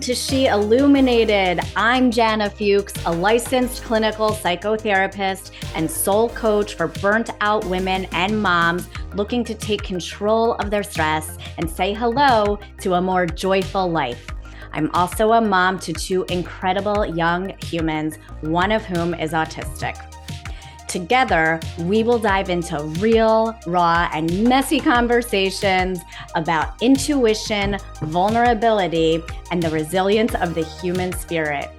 To She Illuminated. I'm Jana Fuchs, a licensed clinical psychotherapist and soul coach for burnt out women and moms looking to take control of their stress and say hello to a more joyful life. I'm also a mom to two incredible young humans, one of whom is autistic. Together, we will dive into real, raw, and messy conversations about intuition, vulnerability, and the resilience of the human spirit.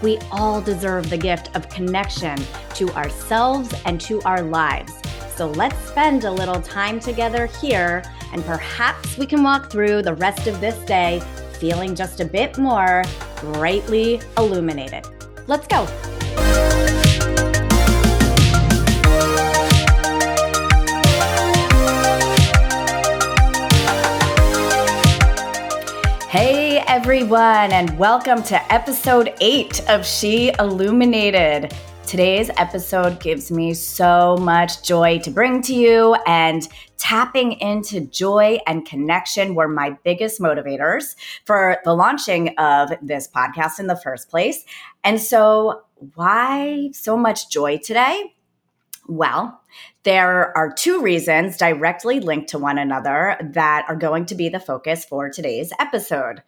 We all deserve the gift of connection to ourselves and to our lives. So let's spend a little time together here, and perhaps we can walk through the rest of this day feeling just a bit more brightly illuminated. Let's go. Everyone, and welcome to episode eight of She Illuminated. Today's episode gives me so much joy to bring to you, and tapping into joy and connection were my biggest motivators for the launching of this podcast in the first place. And so, why so much joy today? Well, there are two reasons directly linked to one another that are going to be the focus for today's episode.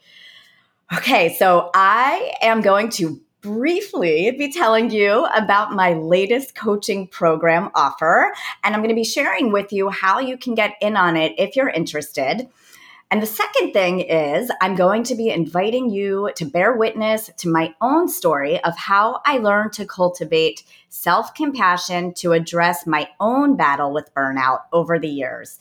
Okay, so I am going to briefly be telling you about my latest coaching program offer, and I'm going to be sharing with you how you can get in on it if you're interested. And the second thing is, I'm going to be inviting you to bear witness to my own story of how I learned to cultivate self compassion to address my own battle with burnout over the years.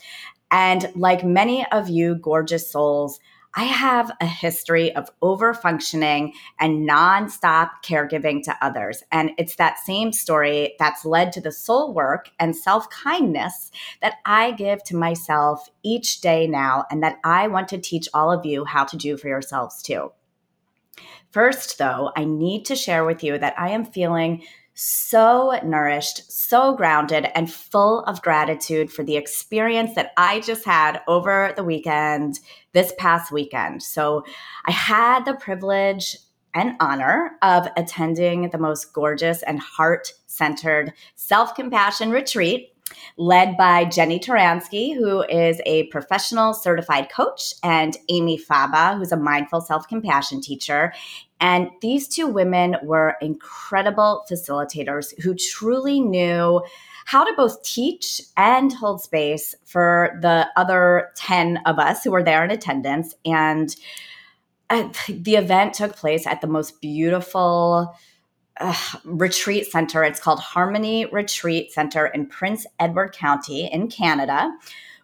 And like many of you gorgeous souls, I have a history of over functioning and nonstop caregiving to others. And it's that same story that's led to the soul work and self kindness that I give to myself each day now, and that I want to teach all of you how to do for yourselves too. First, though, I need to share with you that I am feeling so nourished, so grounded, and full of gratitude for the experience that I just had over the weekend, this past weekend. So I had the privilege and honor of attending the most gorgeous and heart centered self compassion retreat led by Jenny Taransky, who is a professional certified coach, and Amy Faba, who's a mindful self compassion teacher. And these two women were incredible facilitators who truly knew how to both teach and hold space for the other 10 of us who were there in attendance. And uh, the event took place at the most beautiful, uh, retreat center. It's called Harmony Retreat Center in Prince Edward County in Canada,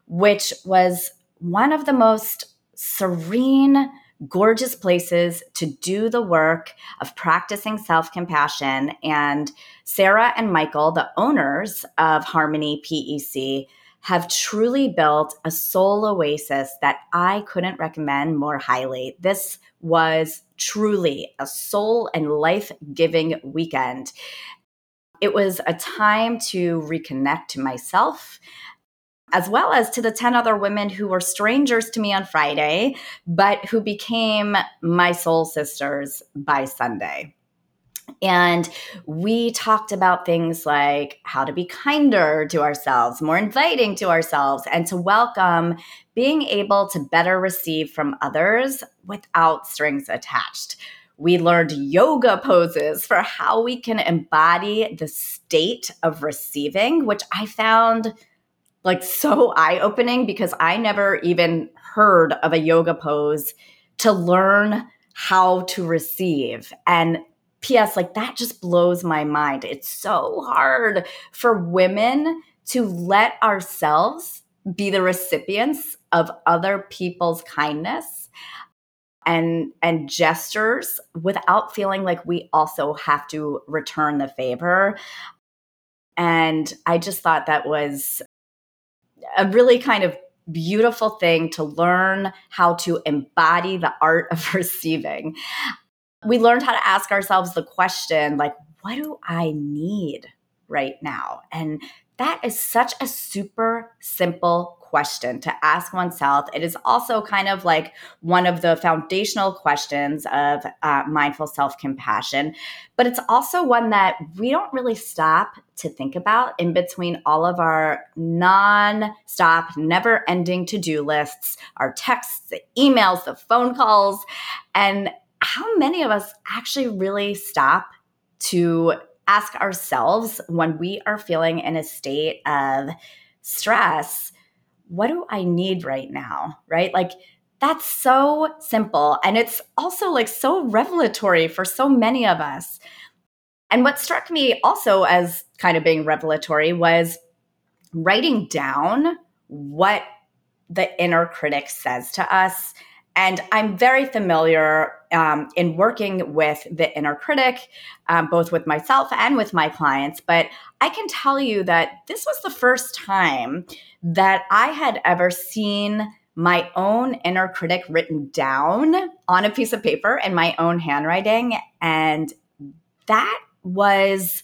which was one of the most serene, gorgeous places to do the work of practicing self compassion. And Sarah and Michael, the owners of Harmony PEC, have truly built a soul oasis that I couldn't recommend more highly. This was truly a soul and life giving weekend. It was a time to reconnect to myself, as well as to the 10 other women who were strangers to me on Friday, but who became my soul sisters by Sunday. And we talked about things like how to be kinder to ourselves, more inviting to ourselves, and to welcome being able to better receive from others without strings attached. We learned yoga poses for how we can embody the state of receiving, which I found like so eye opening because I never even heard of a yoga pose to learn how to receive. And P.S., like that just blows my mind. It's so hard for women to let ourselves be the recipients of other people's kindness and and gestures without feeling like we also have to return the favor and i just thought that was a really kind of beautiful thing to learn how to embody the art of receiving we learned how to ask ourselves the question like what do i need right now and that is such a super simple question to ask oneself. It is also kind of like one of the foundational questions of uh, mindful self compassion, but it's also one that we don't really stop to think about in between all of our non stop, never ending to do lists, our texts, the emails, the phone calls, and how many of us actually really stop to ask ourselves when we are feeling in a state of stress, what do I need right now? Right? Like, that's so simple. And it's also like so revelatory for so many of us. And what struck me also as kind of being revelatory was writing down what the inner critic says to us and I'm very familiar um, in working with the inner critic, um, both with myself and with my clients. But I can tell you that this was the first time that I had ever seen my own inner critic written down on a piece of paper in my own handwriting. And that was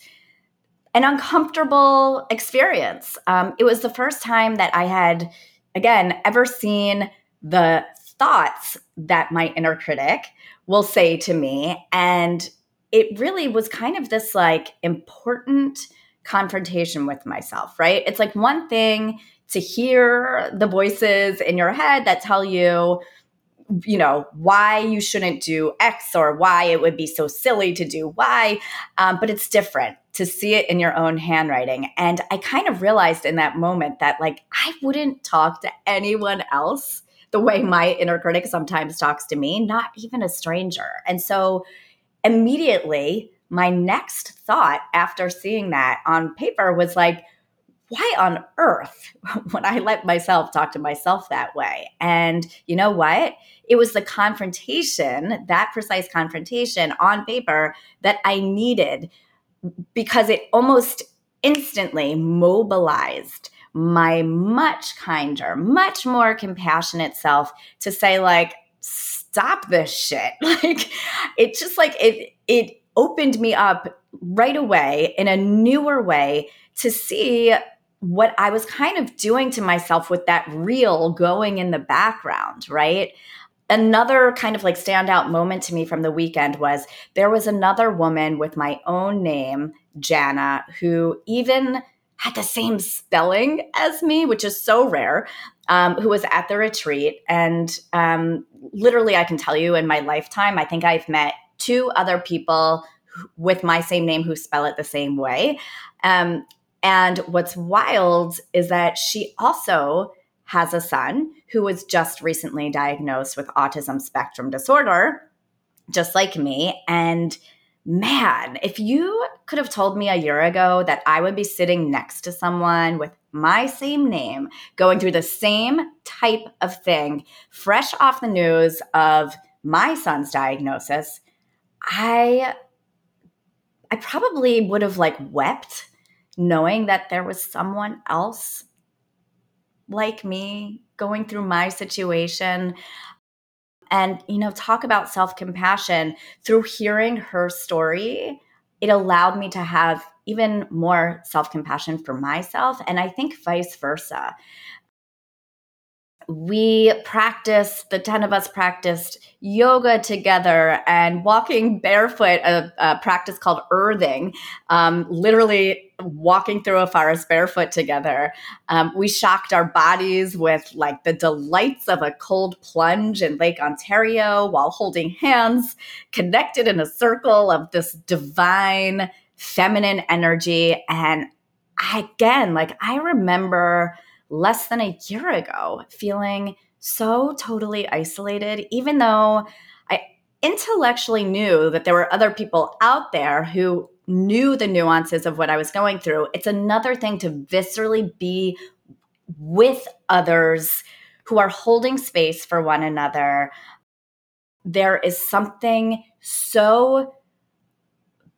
an uncomfortable experience. Um, it was the first time that I had, again, ever seen the thoughts that my inner critic will say to me. And it really was kind of this like important confrontation with myself, right? It's like one thing to hear the voices in your head that tell you, you know, why you shouldn't do X or why it would be so silly to do Y. Um, but it's different to see it in your own handwriting. And I kind of realized in that moment that, like, I wouldn't talk to anyone else the way my inner critic sometimes talks to me, not even a stranger. And so immediately, my next thought after seeing that on paper was like, why on earth would I let myself talk to myself that way? And you know what? It was the confrontation, that precise confrontation on paper that I needed because it almost instantly mobilized my much kinder, much more compassionate self to say like stop this shit. Like it just like it it opened me up right away in a newer way to see what I was kind of doing to myself with that reel going in the background, right? Another kind of like standout moment to me from the weekend was there was another woman with my own name, Jana, who even had the same spelling as me, which is so rare, um, who was at the retreat. And um, literally, I can tell you in my lifetime, I think I've met two other people with my same name who spell it the same way. Um, and what's wild is that she also has a son who was just recently diagnosed with autism spectrum disorder, just like me. And man, if you could have told me a year ago that I would be sitting next to someone with my same name, going through the same type of thing, fresh off the news of my son's diagnosis, I I probably would have like wept knowing that there was someone else like me going through my situation and you know talk about self-compassion. Through hearing her story it allowed me to have even more self-compassion for myself and i think vice versa we practiced, the 10 of us practiced yoga together and walking barefoot, a, a practice called earthing, um, literally walking through a forest barefoot together. Um, we shocked our bodies with like the delights of a cold plunge in Lake Ontario while holding hands, connected in a circle of this divine feminine energy. And again, like I remember less than a year ago, feeling so totally isolated, even though I intellectually knew that there were other people out there who knew the nuances of what I was going through. It's another thing to viscerally be with others who are holding space for one another. There is something so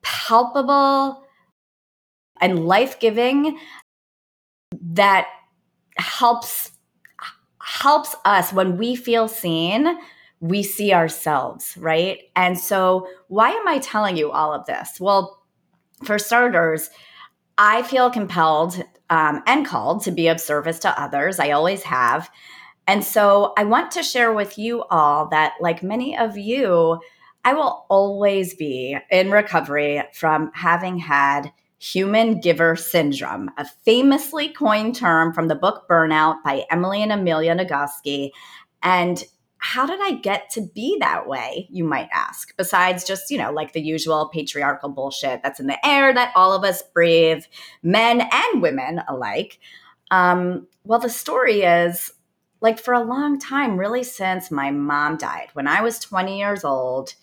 palpable and life giving that helps helps us when we feel seen we see ourselves right and so why am i telling you all of this well for starters I feel compelled um, and called to be of service to others. I always have. And so I want to share with you all that, like many of you, I will always be in recovery from having had human giver syndrome, a famously coined term from the book Burnout by Emily and Amelia Nagoski. And how did I get to be that way, you might ask, besides just, you know, like the usual patriarchal bullshit that's in the air that all of us breathe, men and women alike. Um, well, the story is like for a long time, really since my mom died when I was 20 years old,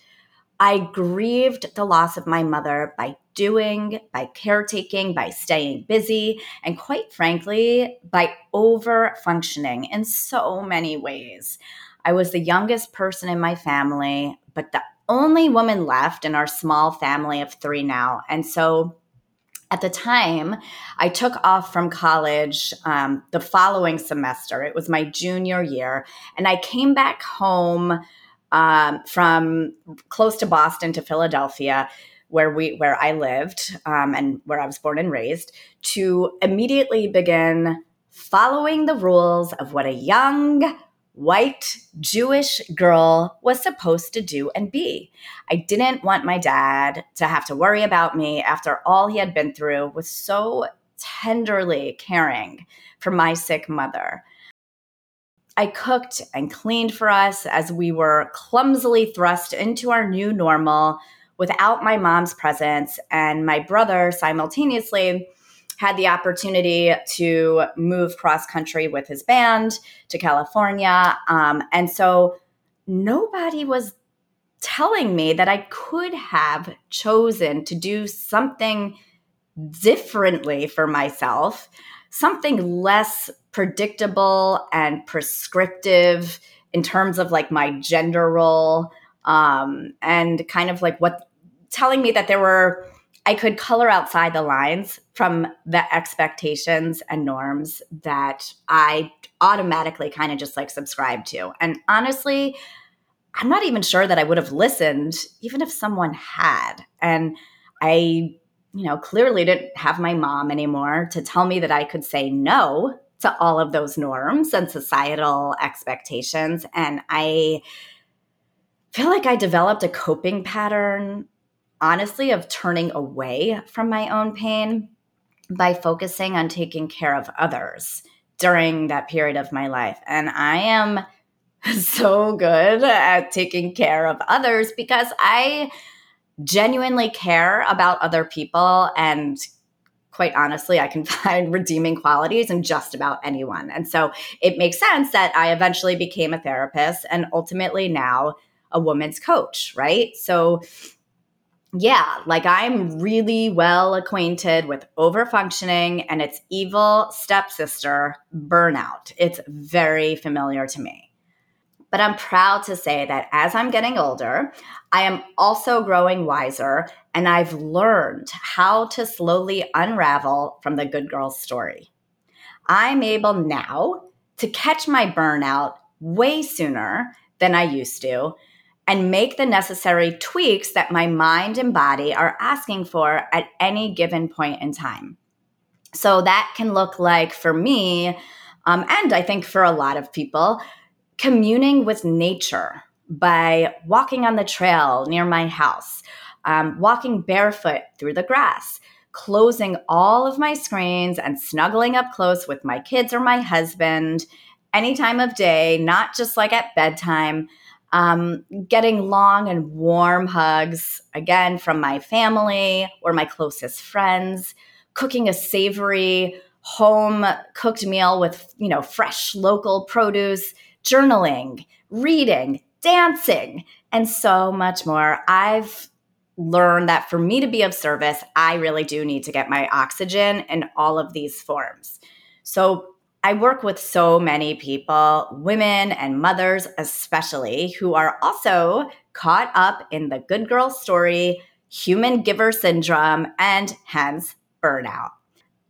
I grieved the loss of my mother by doing, by caretaking, by staying busy, and quite frankly, by over functioning in so many ways. I was the youngest person in my family, but the only woman left in our small family of three now. And so at the time, I took off from college um, the following semester. It was my junior year. And I came back home um, from close to Boston to Philadelphia. Where we where I lived um, and where I was born and raised, to immediately begin following the rules of what a young white Jewish girl was supposed to do and be. I didn't want my dad to have to worry about me after all he had been through with so tenderly caring for my sick mother. I cooked and cleaned for us as we were clumsily thrust into our new normal without my mom's presence and my brother simultaneously had the opportunity to move cross country with his band to California. Um, and so nobody was telling me that I could have chosen to do something differently for myself, something less predictable and prescriptive in terms of like my gender role um, and kind of like what telling me that there were I could color outside the lines from the expectations and norms that I automatically kind of just like subscribe to. And honestly, I'm not even sure that I would have listened even if someone had. And I, you know, clearly didn't have my mom anymore to tell me that I could say no to all of those norms and societal expectations. And I feel like I developed a coping pattern honestly of turning away from my own pain by focusing on taking care of others during that period of my life. And I am so good at taking care of others because I genuinely care about other people and quite honestly, I can find redeeming qualities in just about anyone. And so it makes sense that I eventually became a therapist and ultimately now a woman's coach, right? So yeah, like I'm really well acquainted with overfunctioning and its evil stepsister, burnout. It's very familiar to me. But I'm proud to say that as I'm getting older, I am also growing wiser and I've learned how to slowly unravel from the good girl story. I'm able now to catch my burnout way sooner than I used to and make the necessary tweaks that my mind and body are asking for at any given point in time. So that can look like for me, um, and I think for a lot of people, communing with nature by walking on the trail near my house, um, walking barefoot through the grass, closing all of my screens and snuggling up close with my kids or my husband any time of day, not just like at bedtime um, getting long and warm hugs, again, from my family or my closest friends, cooking a savory, home cooked meal with, you know, fresh local produce, journaling, reading, dancing, and so much more. I've learned that for me to be of service, I really do need to get my oxygen in all of these forms. So I work with so many people, women and mothers especially, who are also caught up in the good girl story, human giver syndrome, and hence burnout.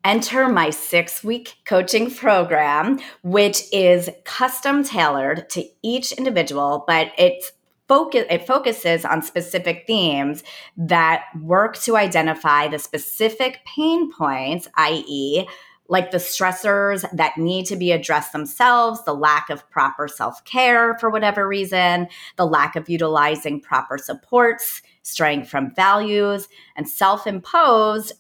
Enter my six week coaching program, which is custom tailored to each individual, but it's focus it focuses on specific themes that work to identify the specific pain points, i.e., like the stressors that need to be addressed themselves, the lack of proper self care for whatever reason, the lack of utilizing proper supports, straying from values, and self imposed,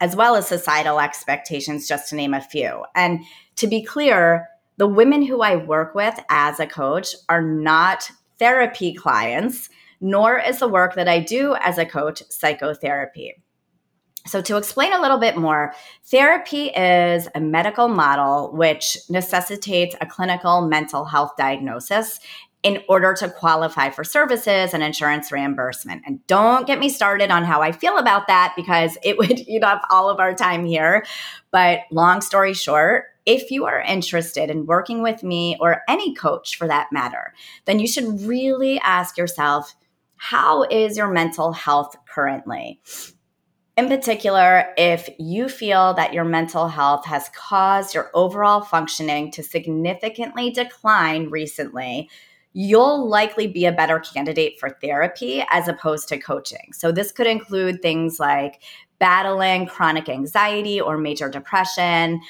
as well as societal expectations, just to name a few. And to be clear, the women who I work with as a coach are not therapy clients, nor is the work that I do as a coach psychotherapy. So, to explain a little bit more, therapy is a medical model which necessitates a clinical mental health diagnosis in order to qualify for services and insurance reimbursement. And don't get me started on how I feel about that because it would eat up all of our time here. But long story short, if you are interested in working with me or any coach for that matter, then you should really ask yourself how is your mental health currently? In particular, if you feel that your mental health has caused your overall functioning to significantly decline recently, you'll likely be a better candidate for therapy as opposed to coaching. So, this could include things like battling chronic anxiety or major depression,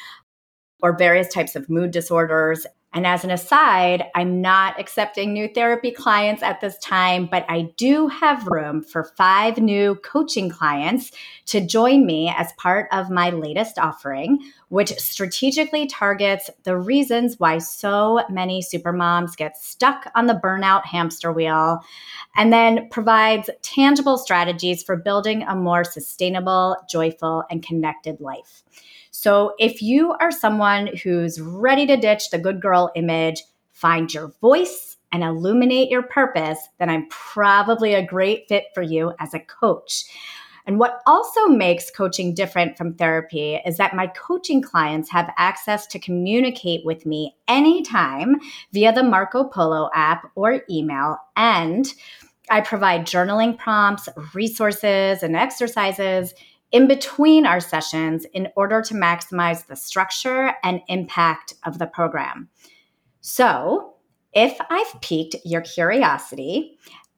or various types of mood disorders, and as an aside, I'm not accepting new therapy clients at this time, but I do have room for five new coaching clients to join me as part of my latest offering, which strategically targets the reasons why so many supermoms get stuck on the burnout hamster wheel and then provides tangible strategies for building a more sustainable, joyful, and connected life. So if you are someone who's ready to ditch the good girl image, find your voice, and illuminate your purpose, then I'm probably a great fit for you as a coach. And what also makes coaching different from therapy is that my coaching clients have access to communicate with me anytime via the Marco Polo app or email. And I provide journaling prompts, resources, and exercises in between our sessions in order to maximize the structure and impact of the program. So, if I've piqued your curiosity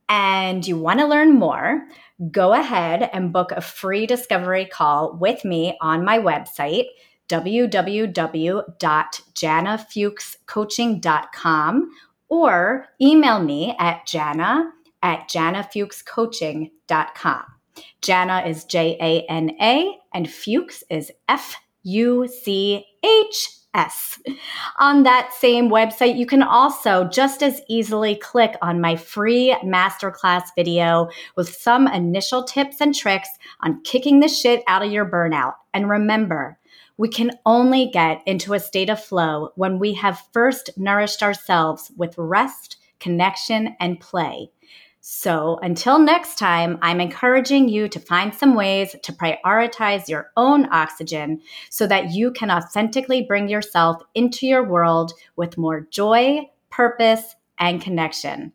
and you want to learn more, go ahead and book a free discovery call with me on my website, www.janafuchscoaching.com, or email me at jana at janafuchscoaching.com. Jana is J A N A, and Fuchs is F U C H S. On that same website, you can also just as easily click on my free masterclass video with some initial tips and tricks on kicking the shit out of your burnout. And remember, we can only get into a state of flow when we have first nourished ourselves with rest, connection, and play. So until next time, I'm encouraging you to find some ways to prioritize your own oxygen so that you can authentically bring yourself into your world with more joy, purpose, and connection.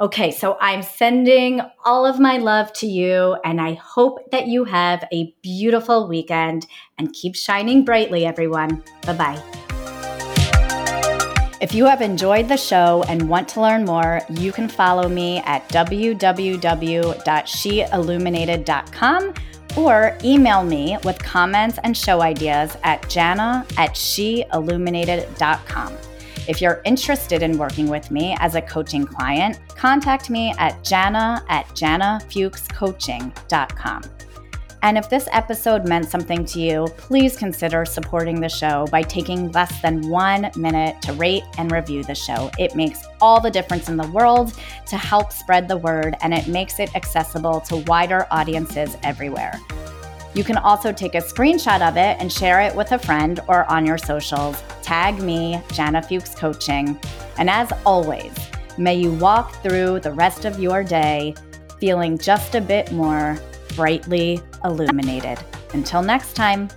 Okay, so I'm sending all of my love to you, and I hope that you have a beautiful weekend and keep shining brightly, everyone. Bye bye. If you have enjoyed the show and want to learn more, you can follow me at www.sheilluminated.com or email me with comments and show ideas at jana at sheilluminated.com. If you're interested in working with me as a coaching client, contact me at jana at janafuchscoaching.com. And if this episode meant something to you, please consider supporting the show by taking less than one minute to rate and review the show. It makes all the difference in the world to help spread the word, and it makes it accessible to wider audiences everywhere. You can also take a screenshot of it and share it with a friend or on your socials. Tag me, Jana Fuchs Coaching. And as always, may you walk through the rest of your day feeling just a bit more brightly illuminated. Until next time.